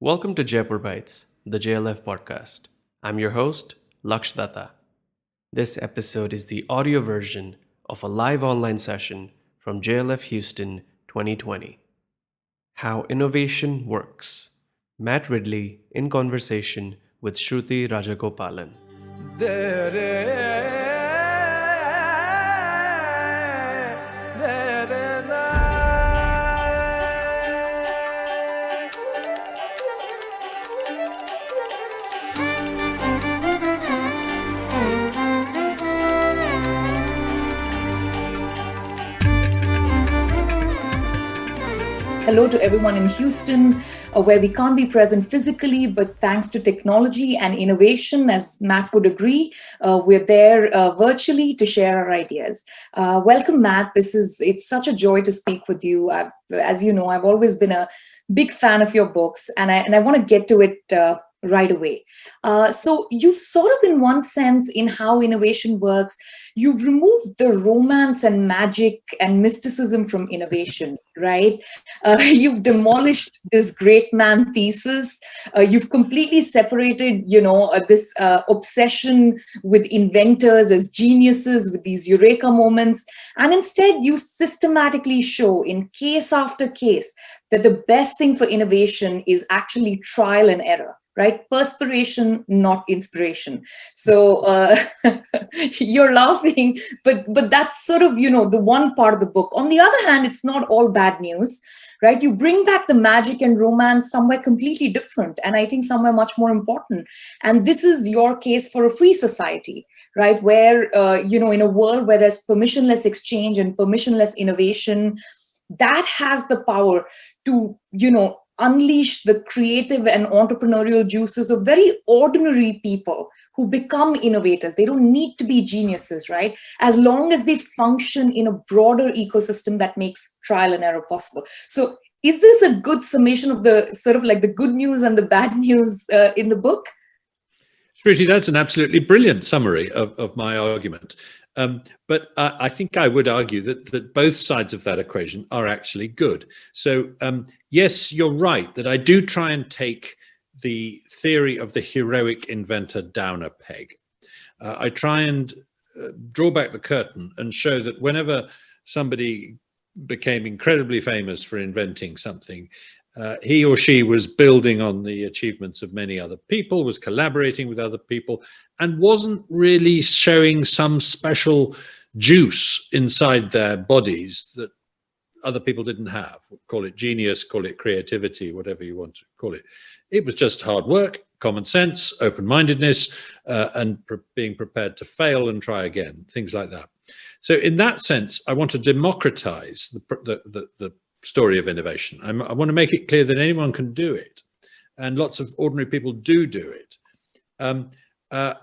Welcome to Jaipur Bytes, the JLF podcast. I'm your host, Laksh Datta. This episode is the audio version of a live online session from JLF Houston 2020. How Innovation Works. Matt Ridley in conversation with Shruti Rajagopalan. Hello to everyone in Houston, uh, where we can't be present physically, but thanks to technology and innovation, as Matt would agree, uh, we're there uh, virtually to share our ideas. Uh, welcome, Matt. This is it's such a joy to speak with you. I've, as you know, I've always been a big fan of your books, and I and I want to get to it uh, right away. Uh, so you've sort of, in one sense, in how innovation works, you've removed the romance and magic and mysticism from innovation, right? Uh, you've demolished this great man thesis. Uh, you've completely separated, you know, uh, this uh, obsession with inventors as geniuses with these eureka moments, and instead you systematically show in case after case that the best thing for innovation is actually trial and error right? Perspiration not inspiration. So uh, you're laughing but but that's sort of you know the one part of the book. On the other hand it's not all bad news right? You bring back the magic and romance somewhere completely different and i think somewhere much more important. And this is your case for a free society right? Where uh, you know in a world where there's permissionless exchange and permissionless innovation that has the power to you know unleash the creative and entrepreneurial juices of very ordinary people who become innovators. They don't need to be geniuses, right? As long as they function in a broader ecosystem that makes trial and error possible. So, is this a good summation of the sort of like the good news and the bad news uh, in the book? Shruti, that's an absolutely brilliant summary of, of my argument. Um, but I, I, think I would argue that, that both sides of that equation are actually good. So, um, yes, you're right that I do try and take the theory of the heroic inventor down a peg. Uh, I try and uh, draw back the curtain and show that whenever somebody became incredibly famous for inventing something, uh, he or she was building on the achievements of many other people, was collaborating with other people, and wasn't really showing some special juice inside their bodies that other people didn't have. Call it genius, call it creativity, whatever you want to call it. It was just hard work, common sense, open mindedness, uh, and pre- being prepared to fail and try again, things like that. So, in that sense, I want to democratize the, the, the, the story of innovation. I'm, i want to make it clear that anyone can do it, and lots of ordinary people do do it. Um, uh,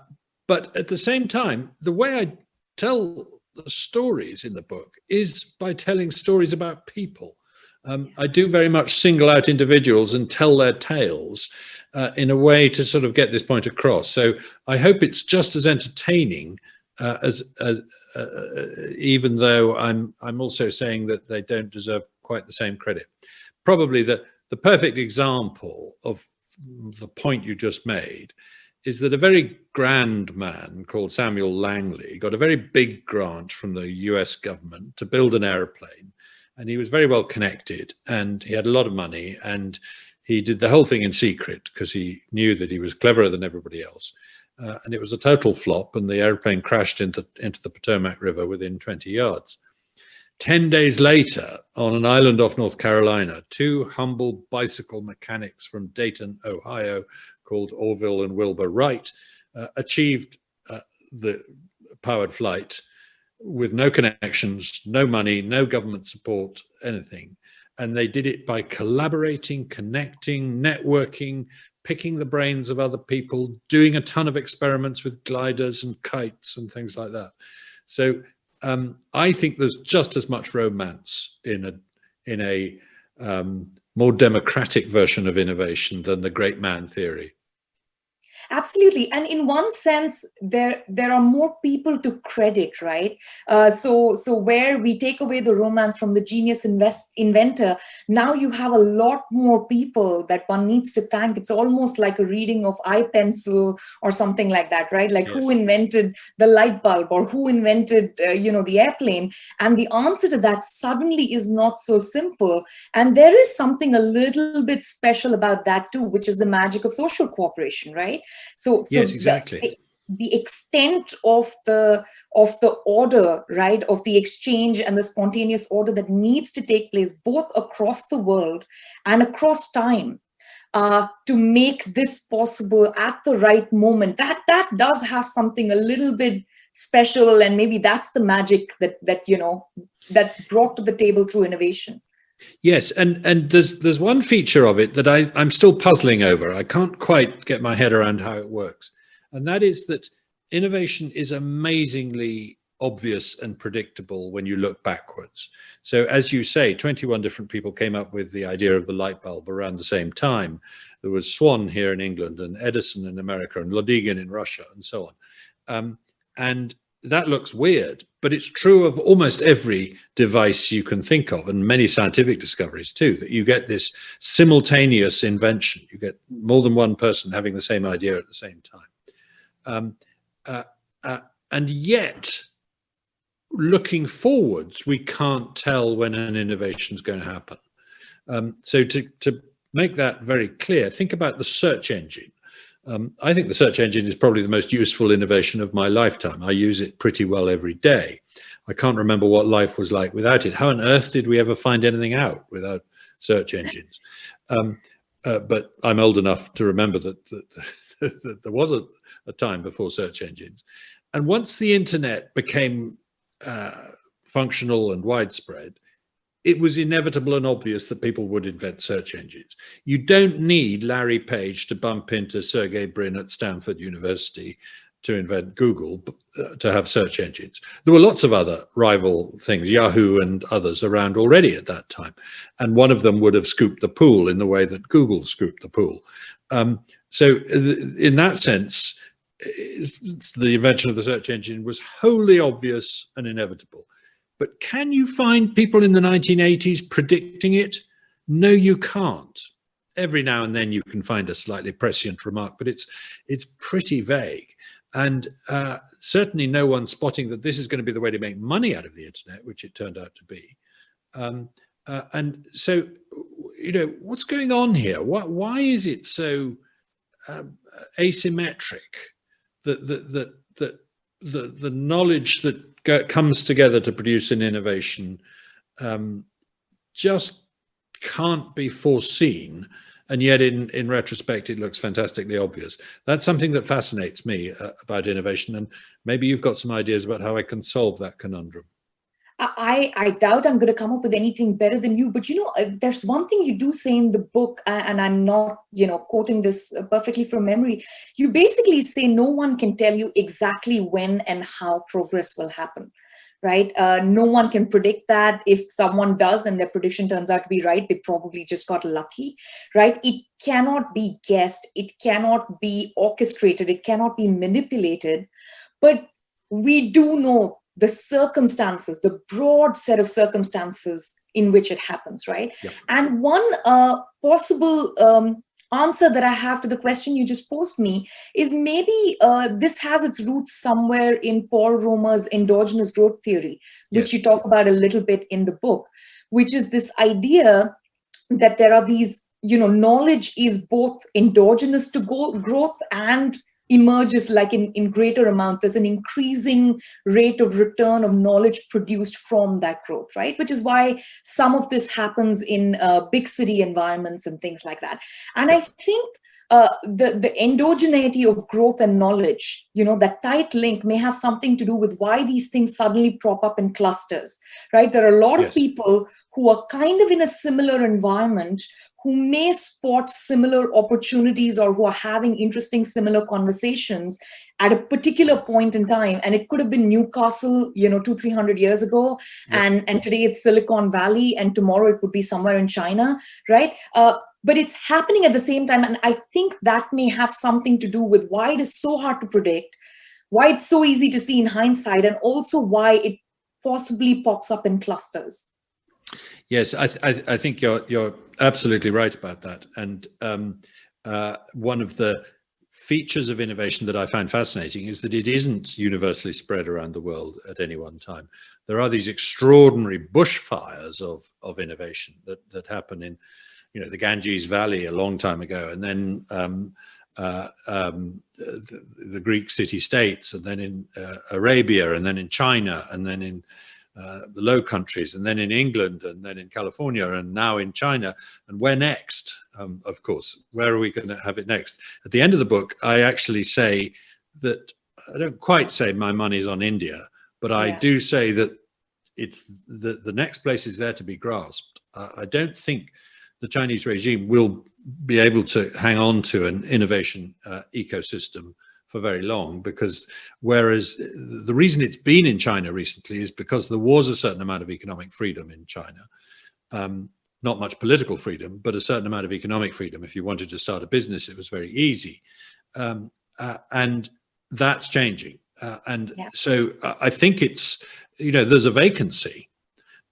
but at the same time, the way I tell the stories in the book is by telling stories about people. Um, I do very much single out individuals and tell their tales uh, in a way to sort of get this point across. So I hope it's just as entertaining uh, as, as uh, uh even though I'm I'm also saying that they don't deserve quite the same credit. Probably the the perfect example of the point you just made is that a very grand man called Samuel Langley got a very big grant from the US government to build an aeroplane. And he was very well connected and he had a lot of money and he did the whole thing in secret because he knew that he was cleverer than everybody else. Uh, and it was a total flop and the airplane crashed into, into the Potomac River within 20 yards. 10 days later, on an island off North Carolina, two humble bicycle mechanics from Dayton, Ohio, called Orville and Wilbur Wright, uh, achieved uh, the powered flight with no connections, no money, no government support, anything. And they did it by collaborating, connecting, networking, picking the brains of other people, doing a ton of experiments with gliders and kites and things like that. So um, I think there's just as much romance in a in a um, more democratic version of innovation than the great man theory. Absolutely. And in one sense there there are more people to credit right? Uh, so so where we take away the romance from the genius invest, inventor now you have a lot more people that one needs to thank. It's almost like a reading of I, Pencil or something like that right? Like yes. who invented the light bulb or who invented uh, you know the airplane? And the answer to that suddenly is not so simple. And there is something a little bit special about that too which is the magic of social cooperation right so, so yes, exactly. The, the extent of the of the order right of the exchange and the spontaneous order that needs to take place both across the world and across time uh, to make this possible at the right moment that that does have something a little bit special and maybe that's the magic that that you know that's brought to the table through innovation Yes, and and there's there's one feature of it that I I'm still puzzling over. I can't quite get my head around how it works, and that is that innovation is amazingly obvious and predictable when you look backwards. So as you say, 21 different people came up with the idea of the light bulb around the same time. There was Swan here in England and Edison in America and Lodygin in Russia and so on. Um, and that looks weird, but it's true of almost every device you can think of, and many scientific discoveries too, that you get this simultaneous invention. You get more than one person having the same idea at the same time. Um, uh, uh, and yet, looking forwards, we can't tell when an innovation is going to happen. Um, so to, to make that very clear, think about the search engine. Um, I think the search engine is probably the most useful innovation of my lifetime. I use it pretty well every day. I can't remember what life was like without it. How on earth did we ever find anything out without search engines? Um, uh, but I'm old enough to remember that, that, that there was a, a, time before search engines. And once the internet became uh, functional and widespread, it was inevitable and obvious that people would invent search engines. You don't need Larry Page to bump into Sergey Brin at Stanford University to invent Google uh, to have search engines. There were lots of other rival things, Yahoo and others around already at that time. And one of them would have scooped the pool in the way that Google scooped the pool. Um, so in that sense, the invention of the search engine was wholly obvious and inevitable. But can you find people in the 1980s predicting it? No, you can't. Every now and then you can find a slightly prescient remark, but it's it's pretty vague. And uh, certainly no one spotting that this is going to be the way to make money out of the internet, which it turned out to be. Um, uh, and so, you know, what's going on here? Why, why is it so um, asymmetric that, that, that, that the, the knowledge that comes together to produce an innovation um, just can't be foreseen. And yet in in retrospect it looks fantastically obvious. That's something that fascinates me uh, about innovation. And maybe you've got some ideas about how i can solve that conundrum I, I doubt I'm going to come up with anything better than you. But you know, uh, there's one thing you do say in the book, and I'm not, you know, quoting this uh, perfectly from memory. You basically say no one can tell you exactly when and how progress will happen, right? Uh, no one can predict that. If someone does and their prediction turns out to be right, they probably just got lucky, right? It cannot be guessed. It cannot be orchestrated. It cannot be manipulated. But we do know the circumstances, the broad set of circumstances in which it happens, right? Yeah. And one uh, possible um, answer that I have to the question you just posed me is maybe uh, this has its roots somewhere in Paul Romer's endogenous growth theory, which yes. you talk about a little bit in the book, which is this idea that there are these, you know, knowledge is both endogenous to go- growth and emerges like in, in greater amounts there's an increasing rate of return of knowledge produced from that growth right? Which is why some of this happens in uh, big city environments and things like that. And i think uh, the the endogeneity of growth and knowledge you know that tight link may have something to do with why these things suddenly prop up in clusters right? There are a lot yes. of people who are kind of in a similar environment who may spot similar opportunities or who are having interesting similar conversations at a particular point in time. And it could have been newcastle you know two three hundred years ago. And and today it's silicon valley and tomorrow it would be somewhere in china right? Uh, but it's happening at the same time. And i think that may have something to do with why it is so hard to predict why it's so easy to see in hindsight and also why it possibly pops up in clusters. Yes i, th- I, think you're you're absolutely right about that and um, uh, one of the features of innovation that I find fascinating is that it isn't universally spread around the world at any one time. There are these extraordinary bushfires of, of innovation that, that happen in, you know, the Ganges Valley a long time ago, and then um, uh, um, the, the, Greek city-states, and then in uh, Arabia, and then in China, and then in uh, the Low Countries, and then in England, and then in California, and now in China. And where next? Um, of course, where are we going to have it next? At the end of the book, I actually say that I don't quite say my money's on India, but I yeah. do say that it's the the next place is there to be grasped. Uh, I don't think the Chinese regime will be able to hang on to an innovation uh, ecosystem for very long because whereas the reason it's been in China recently is because there was a certain amount of economic freedom in China. Um, not much political freedom, but a certain amount of economic freedom. If you wanted to start a business, it was very easy. Um, uh, and that's changing. Uh, and yeah. so uh, I think it's, you know, there's a vacancy.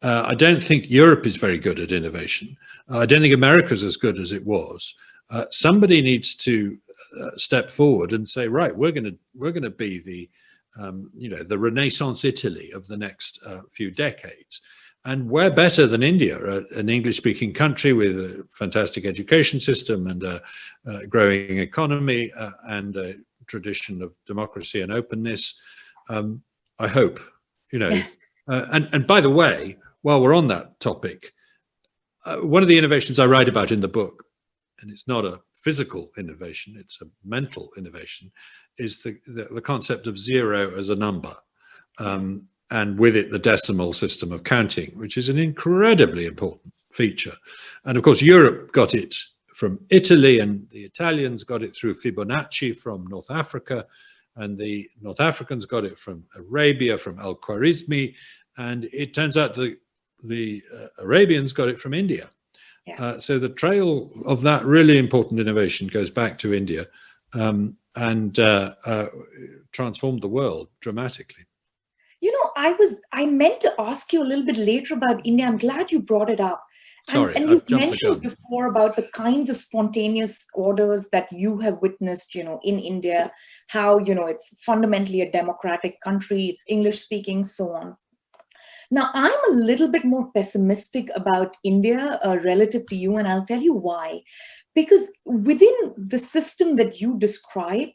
Uh, I don't think Europe is very good at innovation. I don't think America's as good as it was. Uh, somebody needs to uh, step forward and say, right, we're going to we're going to be the um, you know the Renaissance Italy of the next uh, few decades, and we're better than India, an English-speaking country with a fantastic education system and a, a growing economy uh, and a tradition of democracy and openness. Um, I hope, you know. Uh, and and by the way, while we're on that topic, uh, one of the innovations I write about in the book, and it's not a physical innovation, it's a mental innovation, is the, the, the concept of zero as a number. Um, and with it, the decimal system of counting, which is an incredibly important feature. And of course, Europe got it from Italy, and the Italians got it through Fibonacci from North Africa, and the North Africans got it from Arabia, from Al Khwarizmi, and it turns out the the uh, Arabians got it from India. Yeah. Uh, so the trail of that really important innovation goes back to India um, and uh, uh, transformed the world dramatically. You know, I was I meant to ask you a little bit later about India. I'm glad you brought it up. And, Sorry, and you mentioned before about the kinds of spontaneous orders that you have witnessed, you know, in India, how, you know, it's fundamentally a democratic country, it's English speaking, so on. Now, I'm a little bit more pessimistic about India uh, relative to you, and I'll tell you why. Because within the system that you describe,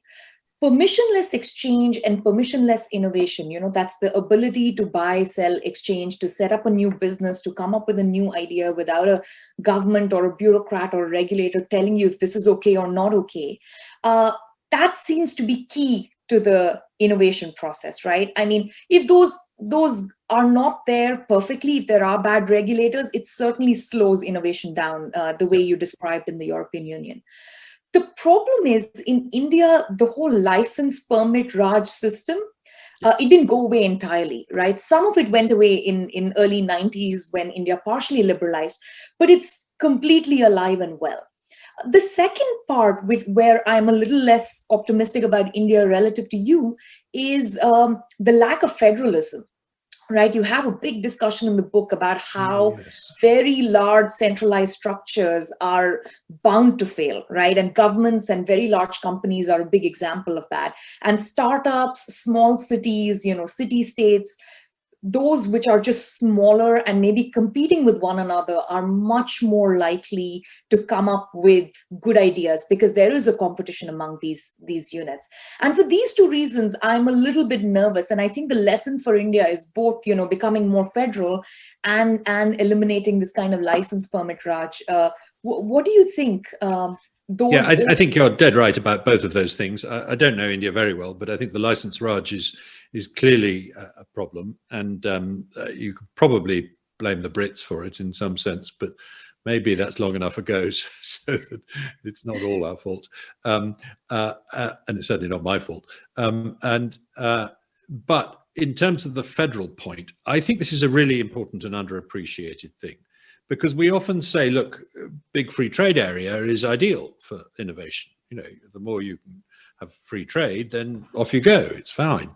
permissionless exchange and permissionless innovation you know that's the ability to buy sell exchange to set up a new business to come up with a new idea without a government or a bureaucrat or a regulator telling you if this is okay or not okay uh, that seems to be key to the innovation process right i mean if those those are not there perfectly. If there are bad regulators it certainly slows innovation down uh, the way you described in the european union. The problem is in india the whole license permit raj system uh, it didn't go away entirely right? Some of it went away in in early 90s when india partially liberalized but it's completely alive and well. The second part with where i'm a little less optimistic about india relative to you is um, the lack of federalism right? You have a big discussion in the book about mm, how yes. very large centralized structures are bound to fail right? And governments and very large companies are a big example of that. And startups small cities you know city states those which are just smaller and maybe competing with one another are much more likely to come up with good ideas because there is a competition among these these units. And for these two reasons i'm a little bit nervous. And i think the lesson for india is both you know becoming more federal and and eliminating this kind of license permit raj. Uh, what do you think um, those yeah, I, I, think you're dead right about both of those things. I, I, don't know India very well, but I think the license Raj is is clearly a, a problem, and um, uh, you could probably blame the Brits for it in some sense, but maybe that's long enough ago, so that it's not all our fault, um, uh, uh, and it's certainly not my fault. Um, and uh, but in terms of the federal point, I think this is a really important and underappreciated thing because we often say, look, big free trade area is ideal for innovation. You know, the more you have free trade, then off you go. It's fine.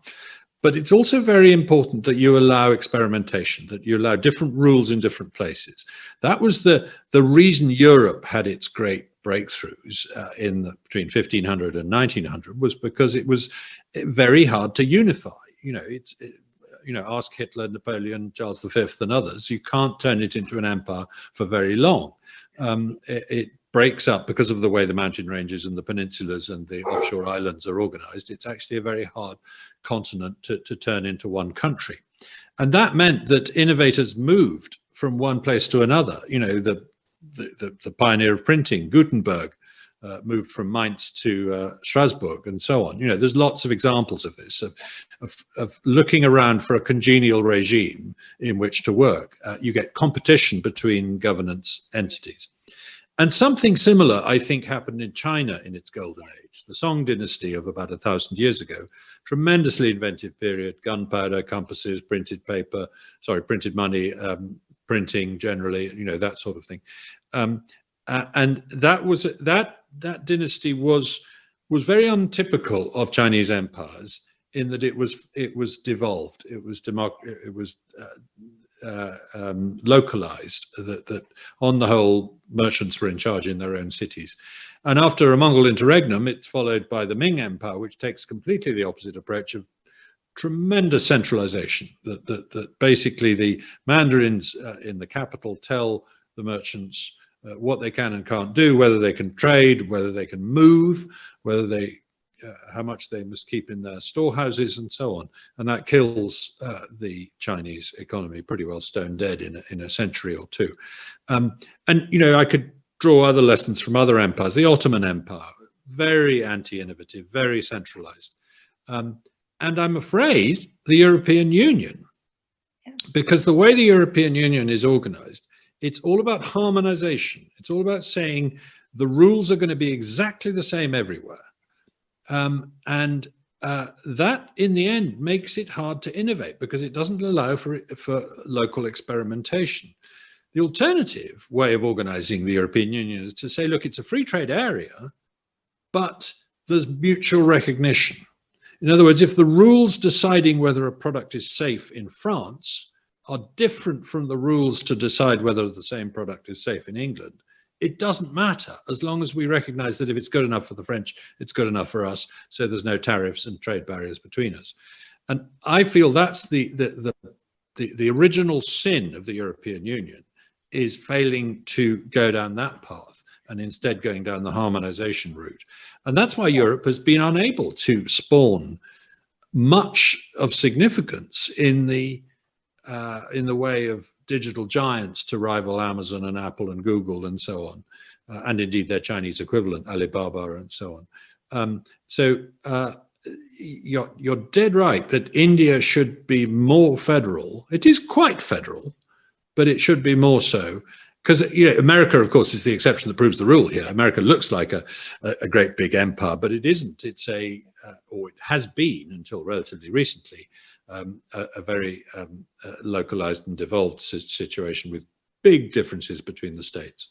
But it's also very important that you allow experimentation, that you allow different rules in different places. That was the, the reason Europe had its great breakthroughs uh, in the, between 1500 and 1900 was because it was very hard to unify. You know, it's it, you know, ask Hitler, Napoleon, Charles V, and others. You can't turn it into an empire for very long. Um, it, it, breaks up because of the way the mountain ranges and the peninsulas and the offshore islands are organized. It's actually a very hard continent to, to turn into one country. And that meant that innovators moved from one place to another. You know, the, the, the, the pioneer of printing, Gutenberg, uh, moved from Mainz to uh, Strasbourg and so on. You know, there's lots of examples of this, of, of, of looking around for a congenial regime in which to work. Uh, you get competition between governance entities. And something similar, I think, happened in China in its golden age. The Song dynasty of about a thousand years ago, tremendously inventive period, gunpowder, compasses, printed paper, sorry, printed money, um, printing generally, you know, that sort of thing. Um, and that was that that dynasty was was very untypical of Chinese empires in that it was it was devolved, it was democ- it was uh, uh, um, localized. That that on the whole, merchants were in charge in their own cities. And after a Mongol interregnum, it's followed by the Ming Empire, which takes completely the opposite approach of tremendous centralization. That that, that basically the mandarins uh, in the capital tell the merchants uh, what they can and can't do, whether they can trade, whether they can move, whether they uh, how much they must keep in their storehouses and so on. And that kills uh, the Chinese economy pretty well stone dead in a, in a century or two. Um, and, you know, I could draw other lessons from other empires. The Ottoman Empire, very anti-innovative, very centralized. Um, and I'm afraid the European Union, because the way the European Union is organized, it's all about harmonization. It's all about saying the rules are going to be exactly the same everywhere. Um, and uh, that, in the end, makes it hard to innovate because it doesn't allow for, for local experimentation. The alternative way of organizing the European Union is to say, look, it's a free trade area, but there's mutual recognition. In other words, if the rules deciding whether a product is safe in France are different from the rules to decide whether the same product is safe in England, it doesn't matter as long as we recognize that if it's good enough for the French, it's good enough for us. So there's no tariffs and trade barriers between us. And I feel that's the, the, the, the, the original sin of the European Union is failing to go down that path and instead going down the harmonization route. And that's why Europe has been unable to spawn much of significance in the uh, in the way of digital giants to rival Amazon and Apple and Google and so on, uh, and indeed their Chinese equivalent, Alibaba and so on. Um, so uh, you're, you're dead right that India should be more federal. It is quite federal, but it should be more so. Because you know, America, of course, is the exception that proves the rule here. America looks like a, a, great big empire, but it isn't. It's a, uh, or it has been until relatively recently, um, a, a, very um, uh, localized and devolved situation with big differences between the states.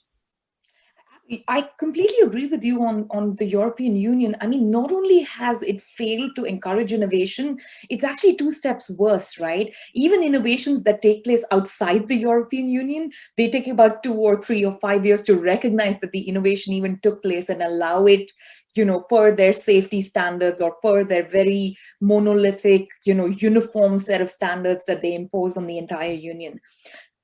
I completely agree with you on, on the European Union. I mean, not only has it failed to encourage innovation, it's actually two steps worse, right? Even innovations that take place outside the European Union, they take about two or three or five years to recognize that the innovation even took place and allow it you know per their safety standards or per their very monolithic you know uniform set of standards that they impose on the entire union.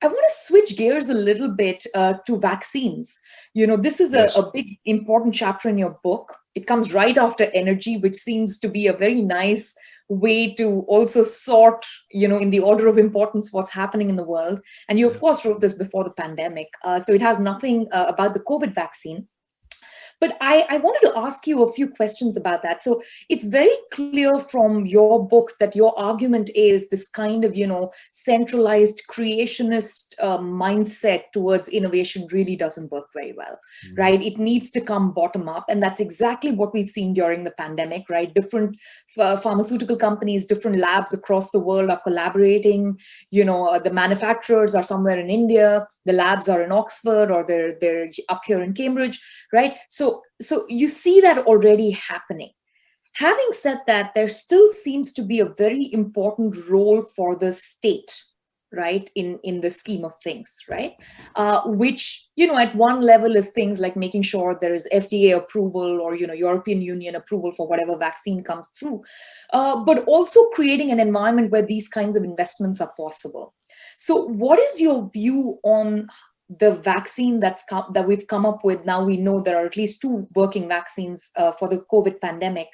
I want to switch gears a little bit uh, to vaccines. You know this is a, yes. a big important chapter in your book. It comes right after energy which seems to be a very nice way to also sort you know in the order of importance what's happening in the world. And you of course wrote this before the pandemic. Uh, so it has nothing uh, about the covid vaccine but I, I wanted to ask you a few questions about that. So it's very clear from your book that your argument is this kind of, you know, centralized creationist uh, mindset towards innovation really doesn't work very well, mm-hmm. right? It needs to come bottom up. And that's exactly what we've seen during the pandemic, right? Different f- pharmaceutical companies, different labs across the world are collaborating. You know, uh, the manufacturers are somewhere in India, the labs are in Oxford, or they're, they're up here in Cambridge, right? So so you see that already happening. Having said that there still seems to be a very important role for the state right in in the scheme of things right? Uh, which you know at one level is things like making sure there is fda approval or you know european union approval for whatever vaccine comes through uh, but also creating an environment where these kinds of investments are possible. So what is your view on the vaccine that's that we've come up with now we know there are at least two working vaccines uh, for the covid pandemic.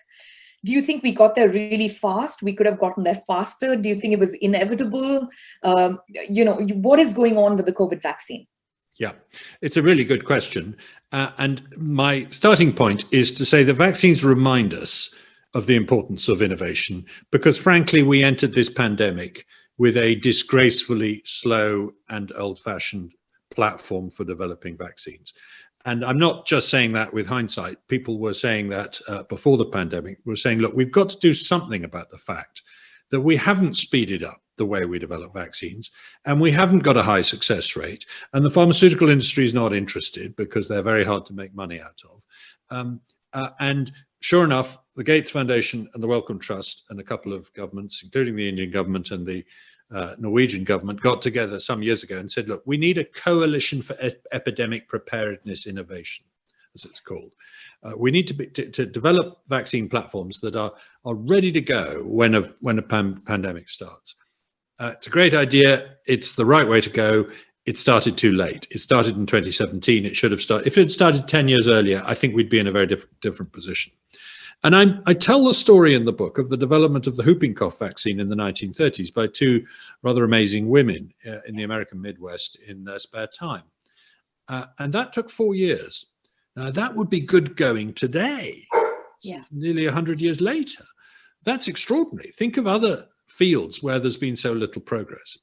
Do you think we got there really fast? We could have gotten there faster. Do you think it was inevitable? Um, you know what is going on with the covid vaccine? Yeah, it's a really good question. Uh, and my starting point is to say that vaccines remind us of the importance of innovation because, frankly, we entered this pandemic with a disgracefully slow and old fashioned platform for developing vaccines. And I'm not just saying that with hindsight. People were saying that uh, before the pandemic. We're saying, look, we've got to do something about the fact that we haven't speeded up the way we develop vaccines and we haven't got a high success rate. And the pharmaceutical industry is not interested because they're very hard to make money out of. Um, uh, and sure enough, the Gates Foundation and the Wellcome Trust and a couple of governments, including the Indian government and the uh, Norwegian government got together some years ago and said, look, we need a coalition for ep- epidemic preparedness innovation, as it's called. Uh, we need to, be, to, to, develop vaccine platforms that are, are ready to go when a, when a pan- pandemic starts. Uh, it's a great idea. It's the right way to go. It started too late. It started in 2017. It should have started. If it had started 10 years earlier, I think we'd be in a very diff- different position. And I, I, tell the story in the book of the development of the whooping cough vaccine in the 1930s by two rather amazing women uh, in the American Midwest in their spare time. Uh, and that took four years. Now, that would be good going today, yeah. nearly 100 years later. That's extraordinary. Think of other fields where there's been so little progress.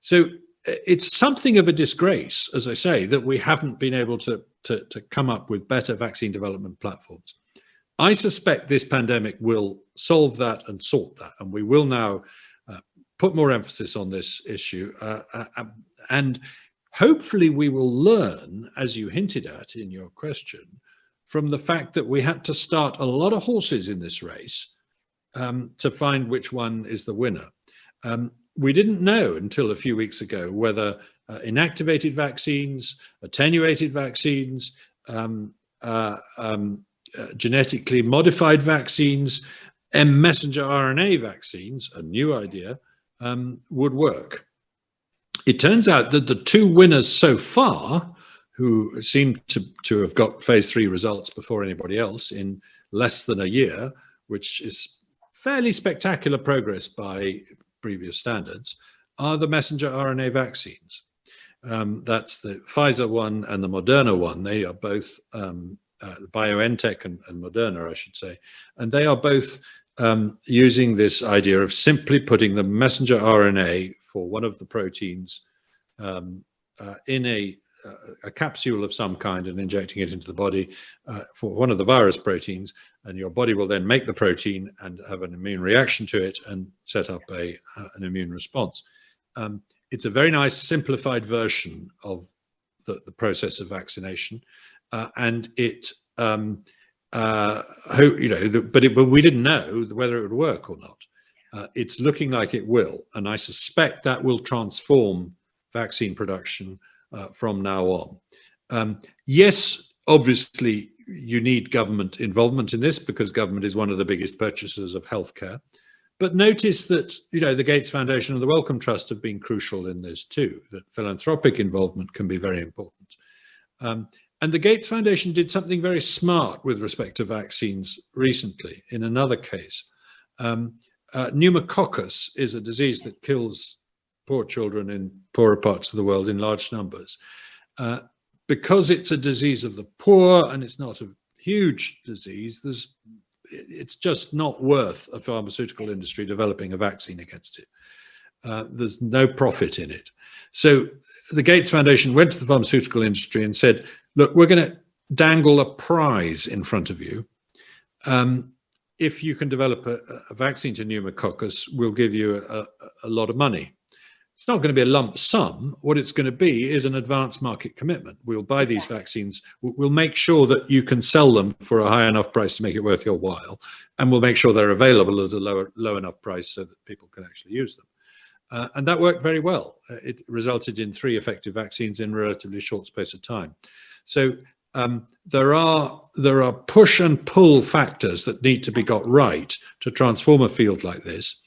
So uh, it's something of a disgrace, as I say, that we haven't been able to, to, to come up with better vaccine development platforms. I suspect this pandemic will solve that and sort that, and we will now uh, put more emphasis on this issue. Uh, uh, um, and hopefully, we will learn, as you hinted at in your question, from the fact that we had to start a lot of horses in this race um, to find which one is the winner. Um, we didn't know until a few weeks ago whether uh, inactivated vaccines, attenuated vaccines, um, uh, um, uh, genetically modified vaccines and messenger RNA vaccines, a new idea, um, would work. It turns out that the two winners so far, who seem to, to have got phase three results before anybody else in less than a year, which is fairly spectacular progress by previous standards, are the messenger RNA vaccines. Um, that's the Pfizer one and the Moderna one. They are both um, uh, BioNTech and, and, Moderna, I should say, and they are both um, using this idea of simply putting the messenger RNA for one of the proteins um, uh, in a, uh, a capsule of some kind and injecting it into the body uh, for one of the virus proteins, and your body will then make the protein and have an immune reaction to it and set up a uh, an immune response. Um, it's a very nice simplified version of the, the process of vaccination uh, and it um, uh, you know, but it, but we didn't know whether it would work or not. Uh, it's looking like it will, and I suspect that will transform vaccine production uh, from now on. Um, yes, obviously, you need government involvement in this because government is one of the biggest purchasers of healthcare. But notice that you know the Gates Foundation and the Wellcome Trust have been crucial in this too. That philanthropic involvement can be very important. Um, and the Gates Foundation did something very smart with respect to vaccines recently in another case. Um, uh, pneumococcus is a disease that kills poor children in poorer parts of the world in large numbers. Uh, because it's a disease of the poor and it's not a huge disease. There's it's just not worth a pharmaceutical industry developing a vaccine against it. Uh, there's no profit in it. So the Gates Foundation went to the pharmaceutical industry and said, look, we're going to dangle a prize in front of you. Um, if you can develop a, a, vaccine to pneumococcus, we'll give you a, a lot of money. It's not going to be a lump sum. What it's going to be is an advanced market commitment. We'll buy these vaccines. We'll make sure that you can sell them for a high enough price to make it worth your while, and we'll make sure they're available at a lower, low enough price so that people can actually use them. Uh, and that worked very well. Uh, it resulted in three effective vaccines in a relatively short space of time. So um, there are there are push and pull factors that need to be got right to transform a field like this.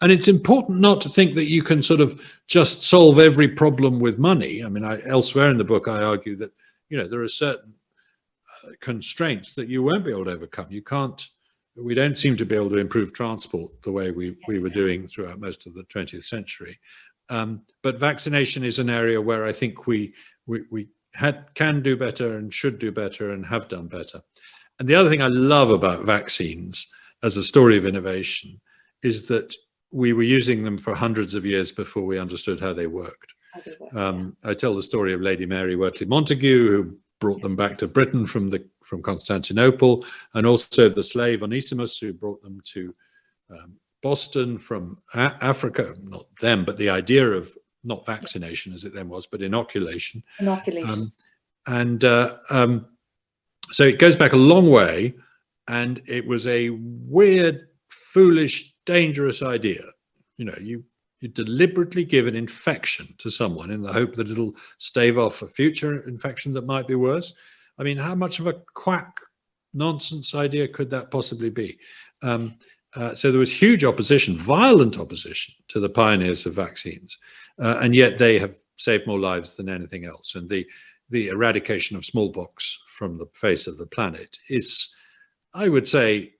And it's important not to think that you can sort of just solve every problem with money. I mean, I, elsewhere in the book, I argue that you know there are certain uh, constraints that you won't be able to overcome. You can't. We don't seem to be able to improve transport the way we, we were doing throughout most of the 20th century. Um, but vaccination is an area where I think we we, we had can do better and should do better and have done better. And the other thing I love about vaccines as a story of innovation is that we were using them for hundreds of years before we understood how they worked. Um, I tell the story of Lady Mary Wortley Montagu, who brought them back to Britain from the from Constantinople, and also the slave Onesimus, who brought them to um, Boston from A- Africa. Not them, but the idea of not vaccination as it then was, but inoculation. Inoculations. Um, and uh, um, so it goes back a long way, and it was a weird, foolish dangerous idea. You know, you you deliberately give an infection to someone in the hope that it'll stave off a future infection that might be worse. I mean, how much of a quack nonsense idea could that possibly be? Um, uh, so there was huge opposition, violent opposition to the pioneers of vaccines, uh, and yet they have saved more lives than anything else. And the the eradication of smallpox from the face of the planet is, I would say,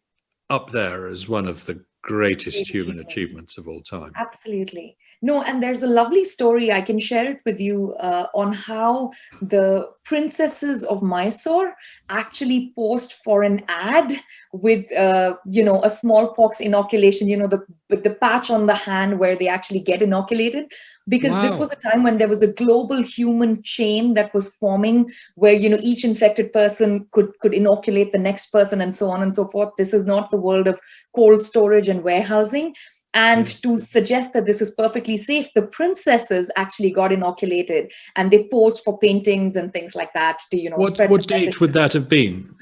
up there as one of the greatest human achievements of all time. Absolutely. No, and there's a lovely story. I can share it with you uh, on how the princesses of Mysore actually posed for an ad with, uh, you know, a smallpox inoculation, you know, the, the patch on the hand where they actually get inoculated. Because wow. this was a time when there was a global human chain that was forming where, you know, each infected person could, could inoculate the next person and so on and so forth. This is not the world of cold storage and warehousing and to suggest that this is perfectly safe the princesses actually got inoculated and they posed for paintings and things like that to you know what, what date would that have been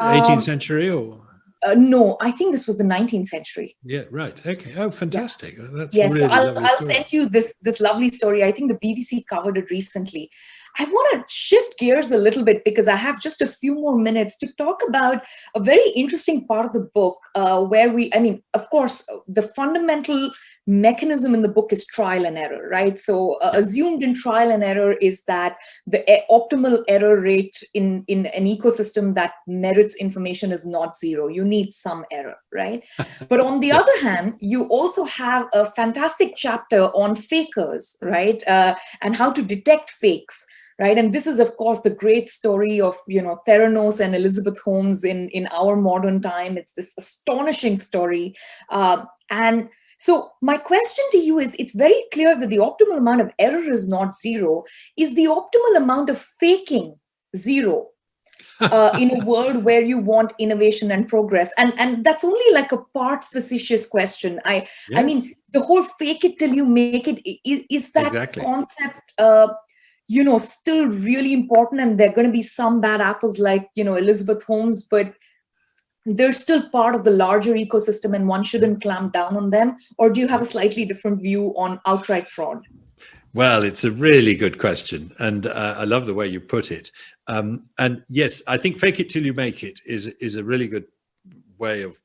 18th um, century or uh, no, I think this was the 19th century. Yeah, right. Okay. Oh, fantastic. Yeah. That's yes, really so I'll, I'll send you this this lovely story. I think the BBC covered it recently. I want to shift gears a little bit because I have just a few more minutes to talk about a very interesting part of the book uh, where we, I mean, of course, the fundamental mechanism in the book is trial and error, right? So, uh, assumed in trial and error is that the optimal error rate in, in an ecosystem that merits information is not zero. You need some error, right? but on the yeah. other hand, you also have a fantastic chapter on fakers, right? Uh, and how to detect fakes right and this is of course the great story of you know theranos and elizabeth holmes in in our modern time it's this astonishing story uh, and so my question to you is it's very clear that the optimal amount of error is not zero is the optimal amount of faking zero uh, in a world where you want innovation and progress and and that's only like a part facetious question i yes. i mean the whole fake it till you make it is, is that exactly. concept uh, you know still really important and there are going to be some bad apples like you know elizabeth holmes but they're still part of the larger ecosystem and one shouldn't clamp down on them? Or do you have a slightly different view on outright fraud? Well it's a really good question and uh, i love the way you put it. Um, and yes i think fake it till you make it is is a really good way of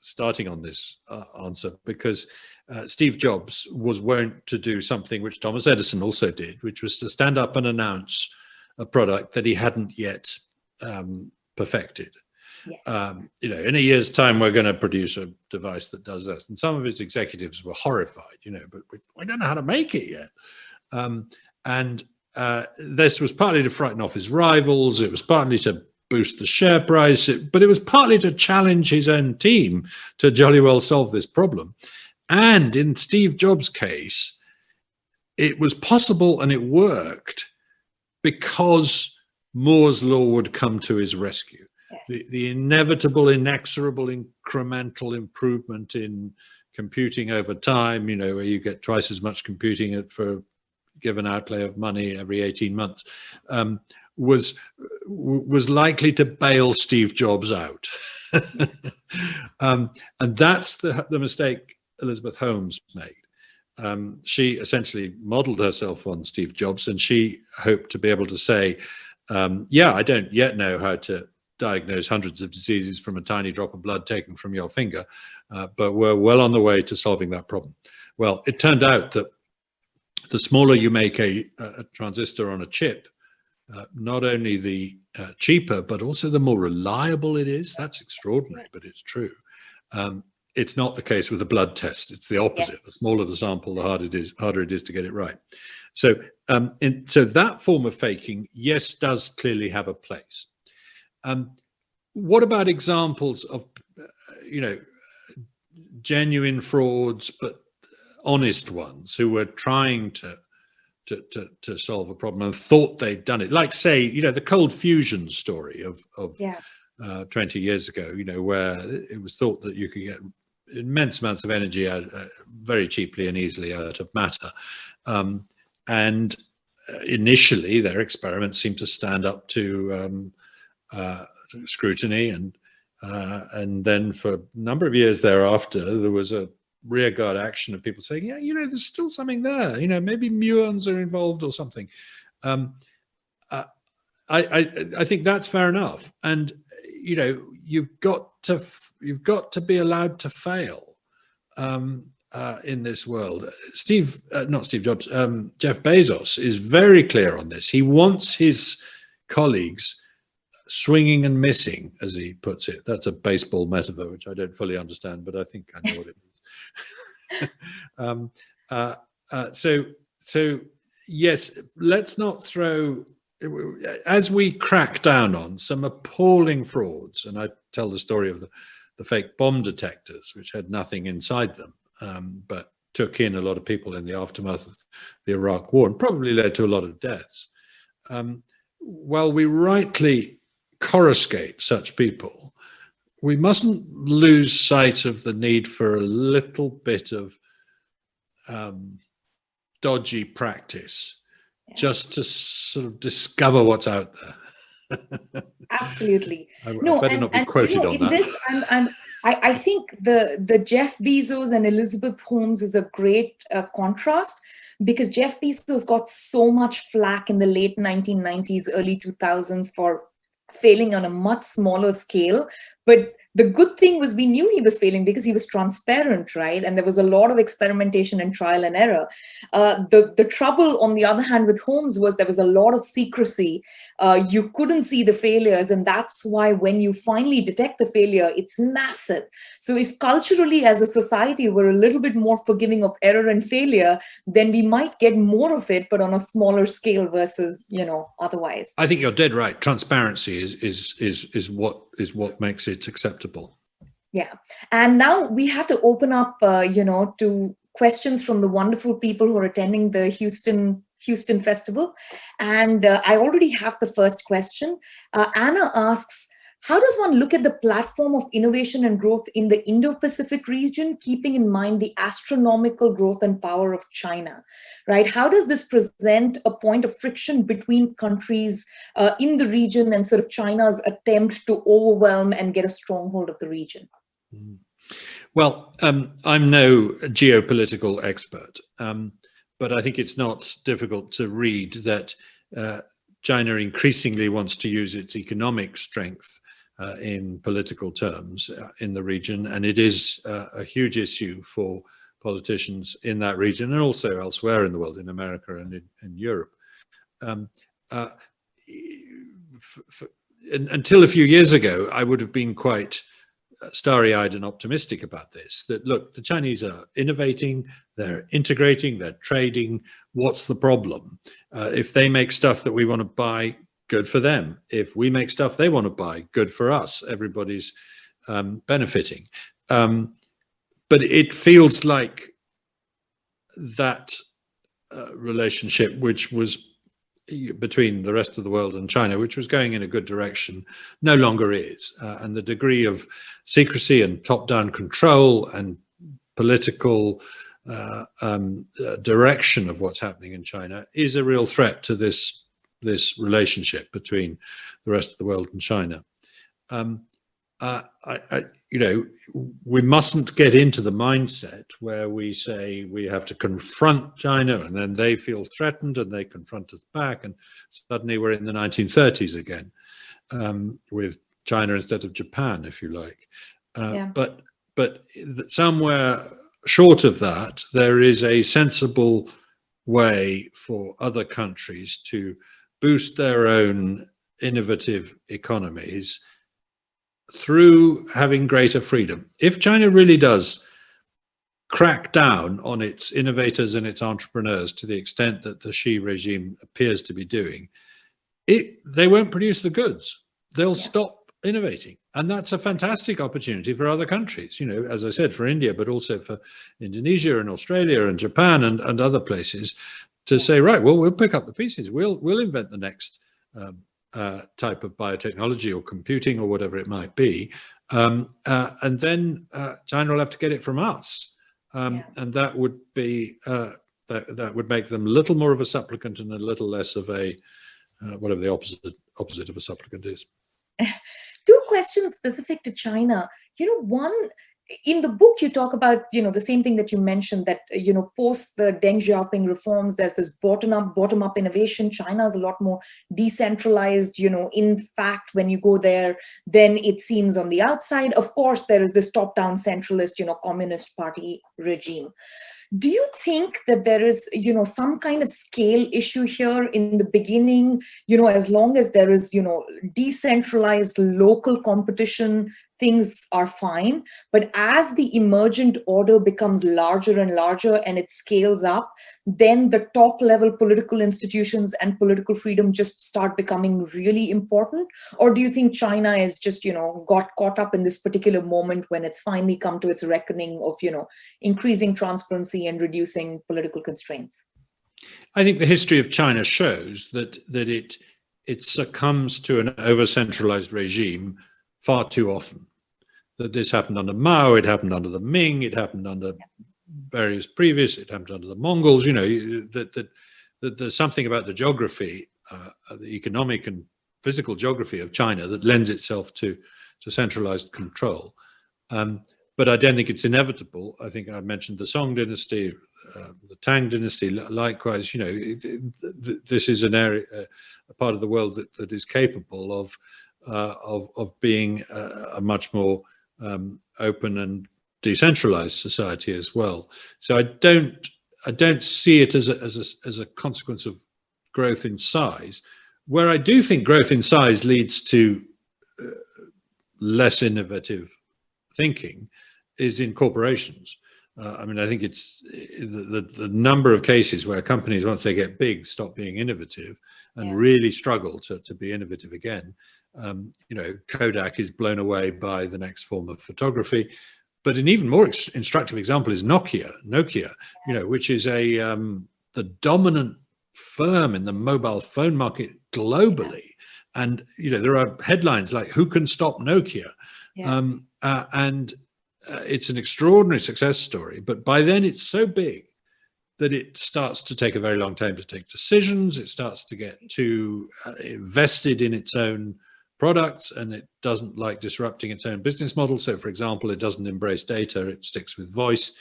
starting on this uh, answer because uh, Steve Jobs was wont to do something which Thomas Edison also did, which was to stand up and announce a product that he hadn't yet um, perfected. Yes. Um, you know, in a year's time, we're going to produce a device that does this. And some of his executives were horrified, you know, but we, we don't know how to make it yet. Um, and uh, this was partly to frighten off his rivals. It was partly to boost the share price, but it was partly to challenge his own team to jolly well solve this problem. And in Steve Jobs' case, it was possible and it worked because Moore's law would come to his rescue. Yes. The, the inevitable, inexorable, incremental improvement in computing over time, you know, where you get twice as much computing for given outlay of money every 18 months, um, was was likely to bail Steve Jobs out. um, and that's the, the mistake Elizabeth Holmes made. Um, she essentially modeled herself on Steve Jobs, and she hoped to be able to say, um, "Yeah, I don't yet know how to diagnose hundreds of diseases from a tiny drop of blood taken from your finger, uh, but we're well on the way to solving that problem." Well, it turned out that the smaller you make a, a transistor on a chip, uh, not only the uh, cheaper, but also the more reliable it is. That's extraordinary, but it's true. Um, it's not the case with a blood test. It's the opposite. Yes. The smaller the sample, the harder it is. Harder it is to get it right. So, um, in, so that form of faking, yes, does clearly have a place. Um, what about examples of, uh, you know, genuine frauds, but honest ones who were trying to, to to, to solve a problem and thought they'd done it? Like, say, you know, the cold fusion story of of. Yeah. Uh, 20 years ago, you know, where it was thought that you could get immense amounts of energy out, uh, very cheaply and easily out of matter. Um, and uh, initially, their experiments seemed to stand up to um, uh, scrutiny, and uh, and then for a number of years thereafter, there was a rearguard action of people saying, "Yeah, you know, there's still something there. You know, maybe muons are involved or something." Um, uh, I, I I think that's fair enough, and you know, you've got to you've got to be allowed to fail um, uh, in this world. Steve, uh, not Steve Jobs, um, Jeff Bezos is very clear on this. He wants his colleagues swinging and missing, as he puts it. That's a baseball metaphor, which I don't fully understand, but I think I know what it means. um, uh, uh, so, so yes, let's not throw as we crack down on some appalling frauds, and I tell the story of the the fake bomb detectors, which had nothing inside them, um, but took in a lot of people in the aftermath of the Iraq War and probably led to a lot of deaths. Um, while we rightly coruscate such people, we mustn't lose sight of the need for a little bit of um, dodgy practice yeah. just to sort of discover what's out there. Absolutely. I, no, I better and, not be quoted you know, on that. This, I'm, I'm, I, I think the the Jeff Bezos and Elizabeth Holmes is a great uh, contrast because Jeff Bezos got so much flack in the late 1990s, early 2000s for failing on a much smaller scale, but the good thing was we knew he was failing because he was transparent right? And there was a lot of experimentation and trial and error. Uh, the the trouble on the other hand with holmes was there was a lot of secrecy. Uh, you couldn't see the failures and that's why when you finally detect the failure it's massive. So if culturally as a society we're a little bit more forgiving of error and failure then we might get more of it but on a smaller scale versus you know otherwise. I think you're dead right. Transparency is is is is what is what makes it acceptable yeah. And now we have to open up uh, you know to questions from the wonderful people who are attending the houston houston festival. And uh, i already have the first question. Uh, anna asks how does one look at the platform of innovation and growth in the Indo Pacific region, keeping in mind the astronomical growth and power of China? Right? How does this present a point of friction between countries uh, in the region and sort of China's attempt to overwhelm and get a stronghold of the region? Mm. Well, um, I'm no geopolitical expert, um, but I think it's not difficult to read that uh, China increasingly wants to use its economic strength uh, in political terms uh, in the region, and it is uh, a huge issue for politicians in that region and also elsewhere in the world, in America and in, in Europe. Um, uh, until a few years ago, I would have been quite starry-eyed and optimistic about this. That look, the Chinese are innovating, they're integrating, they're trading. What's the problem? Uh, if they make stuff that we want to buy, good for them. If we make stuff they want to buy, good for us. Everybody's um, benefiting. Um, but it feels like that uh, relationship, which was between the rest of the world and China, which was going in a good direction, no longer is. Uh, and the degree of secrecy and top down control and political uh, um, uh, direction of what's happening in China is a real threat to this, this relationship between the rest of the world and China. Um, uh, I, I, you know, we mustn't get into the mindset where we say we have to confront China and then they feel threatened and they confront us back, and suddenly we're in the 1930s again um, with China instead of Japan, if you like. Uh, yeah. But but somewhere short of that, there is a sensible way for other countries to boost their own innovative economies through having greater freedom. If China really does crack down on its innovators and its entrepreneurs to the extent that the Xi regime appears to be doing, it they won't produce the goods. They'll yeah. stop innovating. And that's a fantastic opportunity for other countries, you know, as I said, for India, but also for Indonesia and Australia and Japan and, and other places to say, right, well, we'll pick up the pieces. We'll we'll invent the next um, uh, type of biotechnology or computing or whatever it might be. Um, uh, and then uh, China will have to get it from us. Um, yeah. And that would be, uh, that, that would make them a little more of a supplicant and a little less of a, uh, whatever the opposite, opposite of a supplicant is. Two questions specific to China. You know, one, in the book you talk about you know the same thing that you mentioned that uh, you know post the deng xiaoping reforms there's this bottom up bottom up innovation. China is a lot more decentralized you know in fact when you go there then it seems on the outside. Of course there is this top down centralist you know communist party regime. Do you think that there is you know some kind of scale issue here in the beginning? You know as long as there is you know decentralized local competition things are fine. But as the emergent order becomes larger and larger and it scales up, then the top level political institutions and political freedom just start becoming really important? Or do you think China is just, you know, got caught up in this particular moment when it's finally come to its reckoning of, you know, increasing transparency and reducing political constraints? I think the history of China shows that that it it succumbs to an over centralized regime far too often that this happened under Mao, it happened under the Ming, it happened under various previous, it happened under the Mongols. You know that that, that there's something about the geography, uh, the economic and physical geography of China that lends itself to to centralized control. Um, but I don't think it's inevitable. I think I mentioned the Song dynasty, uh, the Tang dynasty. Likewise, you know, it, it, this is an area, uh, a part of the world that, that is capable of uh, of of being a, a much more um, open and decentralized society as well. So I don't I don't see it as a, as a, as a consequence of growth in size. Where I do think growth in size leads to uh, less innovative thinking is in corporations. Uh, I mean, I think it's the, the, the, number of cases where companies, once they get big, stop being innovative and yeah. really struggle to, to be innovative again um, you know, Kodak is blown away by the next form of photography. But an even more ex- instructive example is Nokia, Nokia, you know, which is a um, the dominant firm in the mobile phone market globally. And you know, there are headlines like "Who can stop Nokia?" Yeah. Um, uh, and uh, it's an extraordinary success story. But by then, it's so big that it starts to take a very long time to take decisions. It starts to get too uh, invested in its own products and it doesn't like disrupting its own business model. So, for example, it doesn't embrace data, it sticks with voice,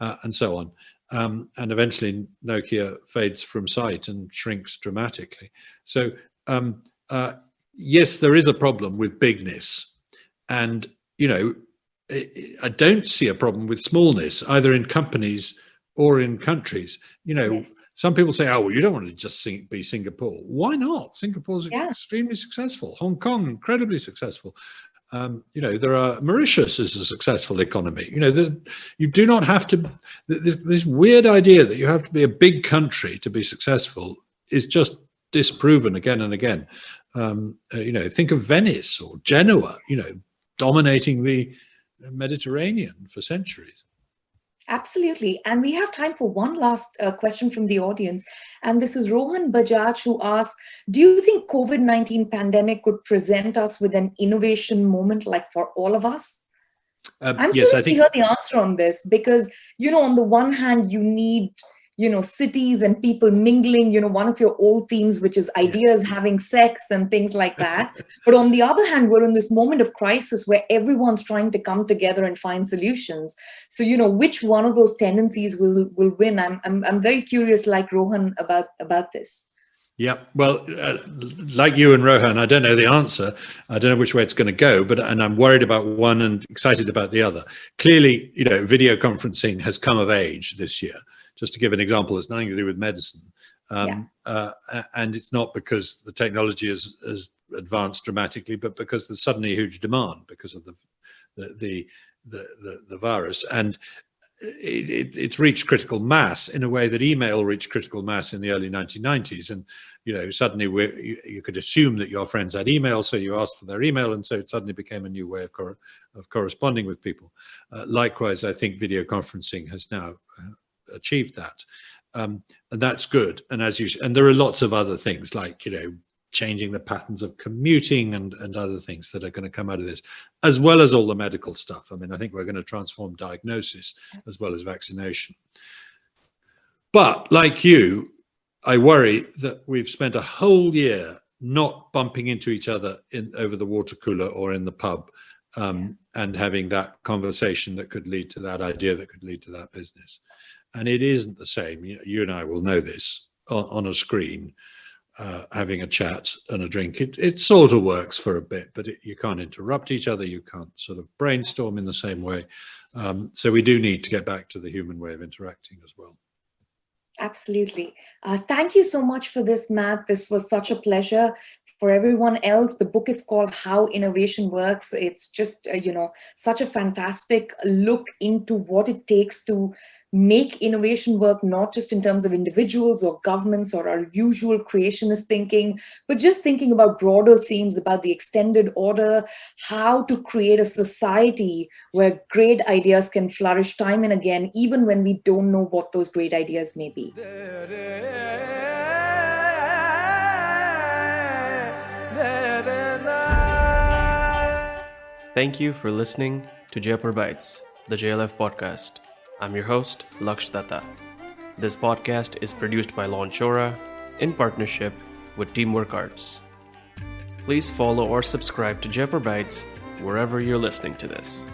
uh, and so on. Um, and eventually, Nokia fades from sight and shrinks dramatically. So, um, uh, yes, there is a problem with bigness. And, you know, I don't see a problem with smallness, either in companies or in countries. You know, yes. some people say, "Oh, well, you don't want to just sing, be Singapore." Why not? Singapore's yeah. extremely successful. Hong Kong incredibly successful. Um, you know, there are Mauritius is a successful economy. You know, the, you do not have to. This, this weird idea that you have to be a big country to be successful is just disproven again and again. Um, uh, you know, think of Venice or Genoa. You know, dominating the Mediterranean for centuries. Absolutely. And we have time for one last uh, question from the audience. And this is Rohan Bajaj who asks, do you think COVID-19 pandemic could present us with an innovation moment like for all of us? Uh, I'm yes, curious I think... to hear the answer on this because, you know, on the one hand, you need you know cities and people mingling you know one of your old themes which is ideas having sex and things like that. But on the other hand we're in this moment of crisis where everyone's trying to come together and find solutions. So you know which one of those tendencies will will win? I'm i'm, I'm very curious like rohan about about this. Yeah, well, uh, like you and Rohan, I don't know the answer. I don't know which way it's going to go, but and I'm worried about one and excited about the other. Clearly, you know, video conferencing has come of age this year just to give an example, it's nothing to do with medicine. Um, yeah. uh, and it's not because the technology has, has advanced dramatically, but because there's suddenly a huge demand because of the the the the, the, the virus, and it, it, it's reached critical mass in a way that email reached critical mass in the early 1990s. And you know, suddenly you, you, could assume that your friends had email, so you asked for their email, and so it suddenly became a new way of, cor- of corresponding with people. Uh, likewise, I think video conferencing has now uh, achieved that. Um, and that's good. And as you and there are lots of other things like you know changing the patterns of commuting and and other things that are going to come out of this, as well as all the medical stuff. I mean, I think we're going to transform diagnosis as well as vaccination. But like you, I worry that we've spent a whole year not bumping into each other in over the water cooler or in the pub um, and having that conversation that could lead to that idea that could lead to that business and it isn't the same. You, you and I will know this on, on a screen, uh, having a chat and a drink. It, it sort of works for a bit, but it, you can't interrupt each other. You can't sort of brainstorm in the same way. Um, so we do need to get back to the human way of interacting as well. Absolutely. Uh, thank you so much for this, Matt. This was such a pleasure for everyone else the book is called how innovation works it's just uh, you know such a fantastic look into what it takes to make innovation work not just in terms of individuals or governments or our usual creationist thinking, but just thinking about broader themes about the extended order, how to create a society where great ideas can flourish time and again, even when we don't know what those great ideas may be. Thank you for listening to Jaipur Bytes, the JLF podcast. I'm your host, Laksh Datta. This podcast is produced by Launchora in partnership with Teamwork Arts. Please follow or subscribe to Jaipur Bytes wherever you're listening to this.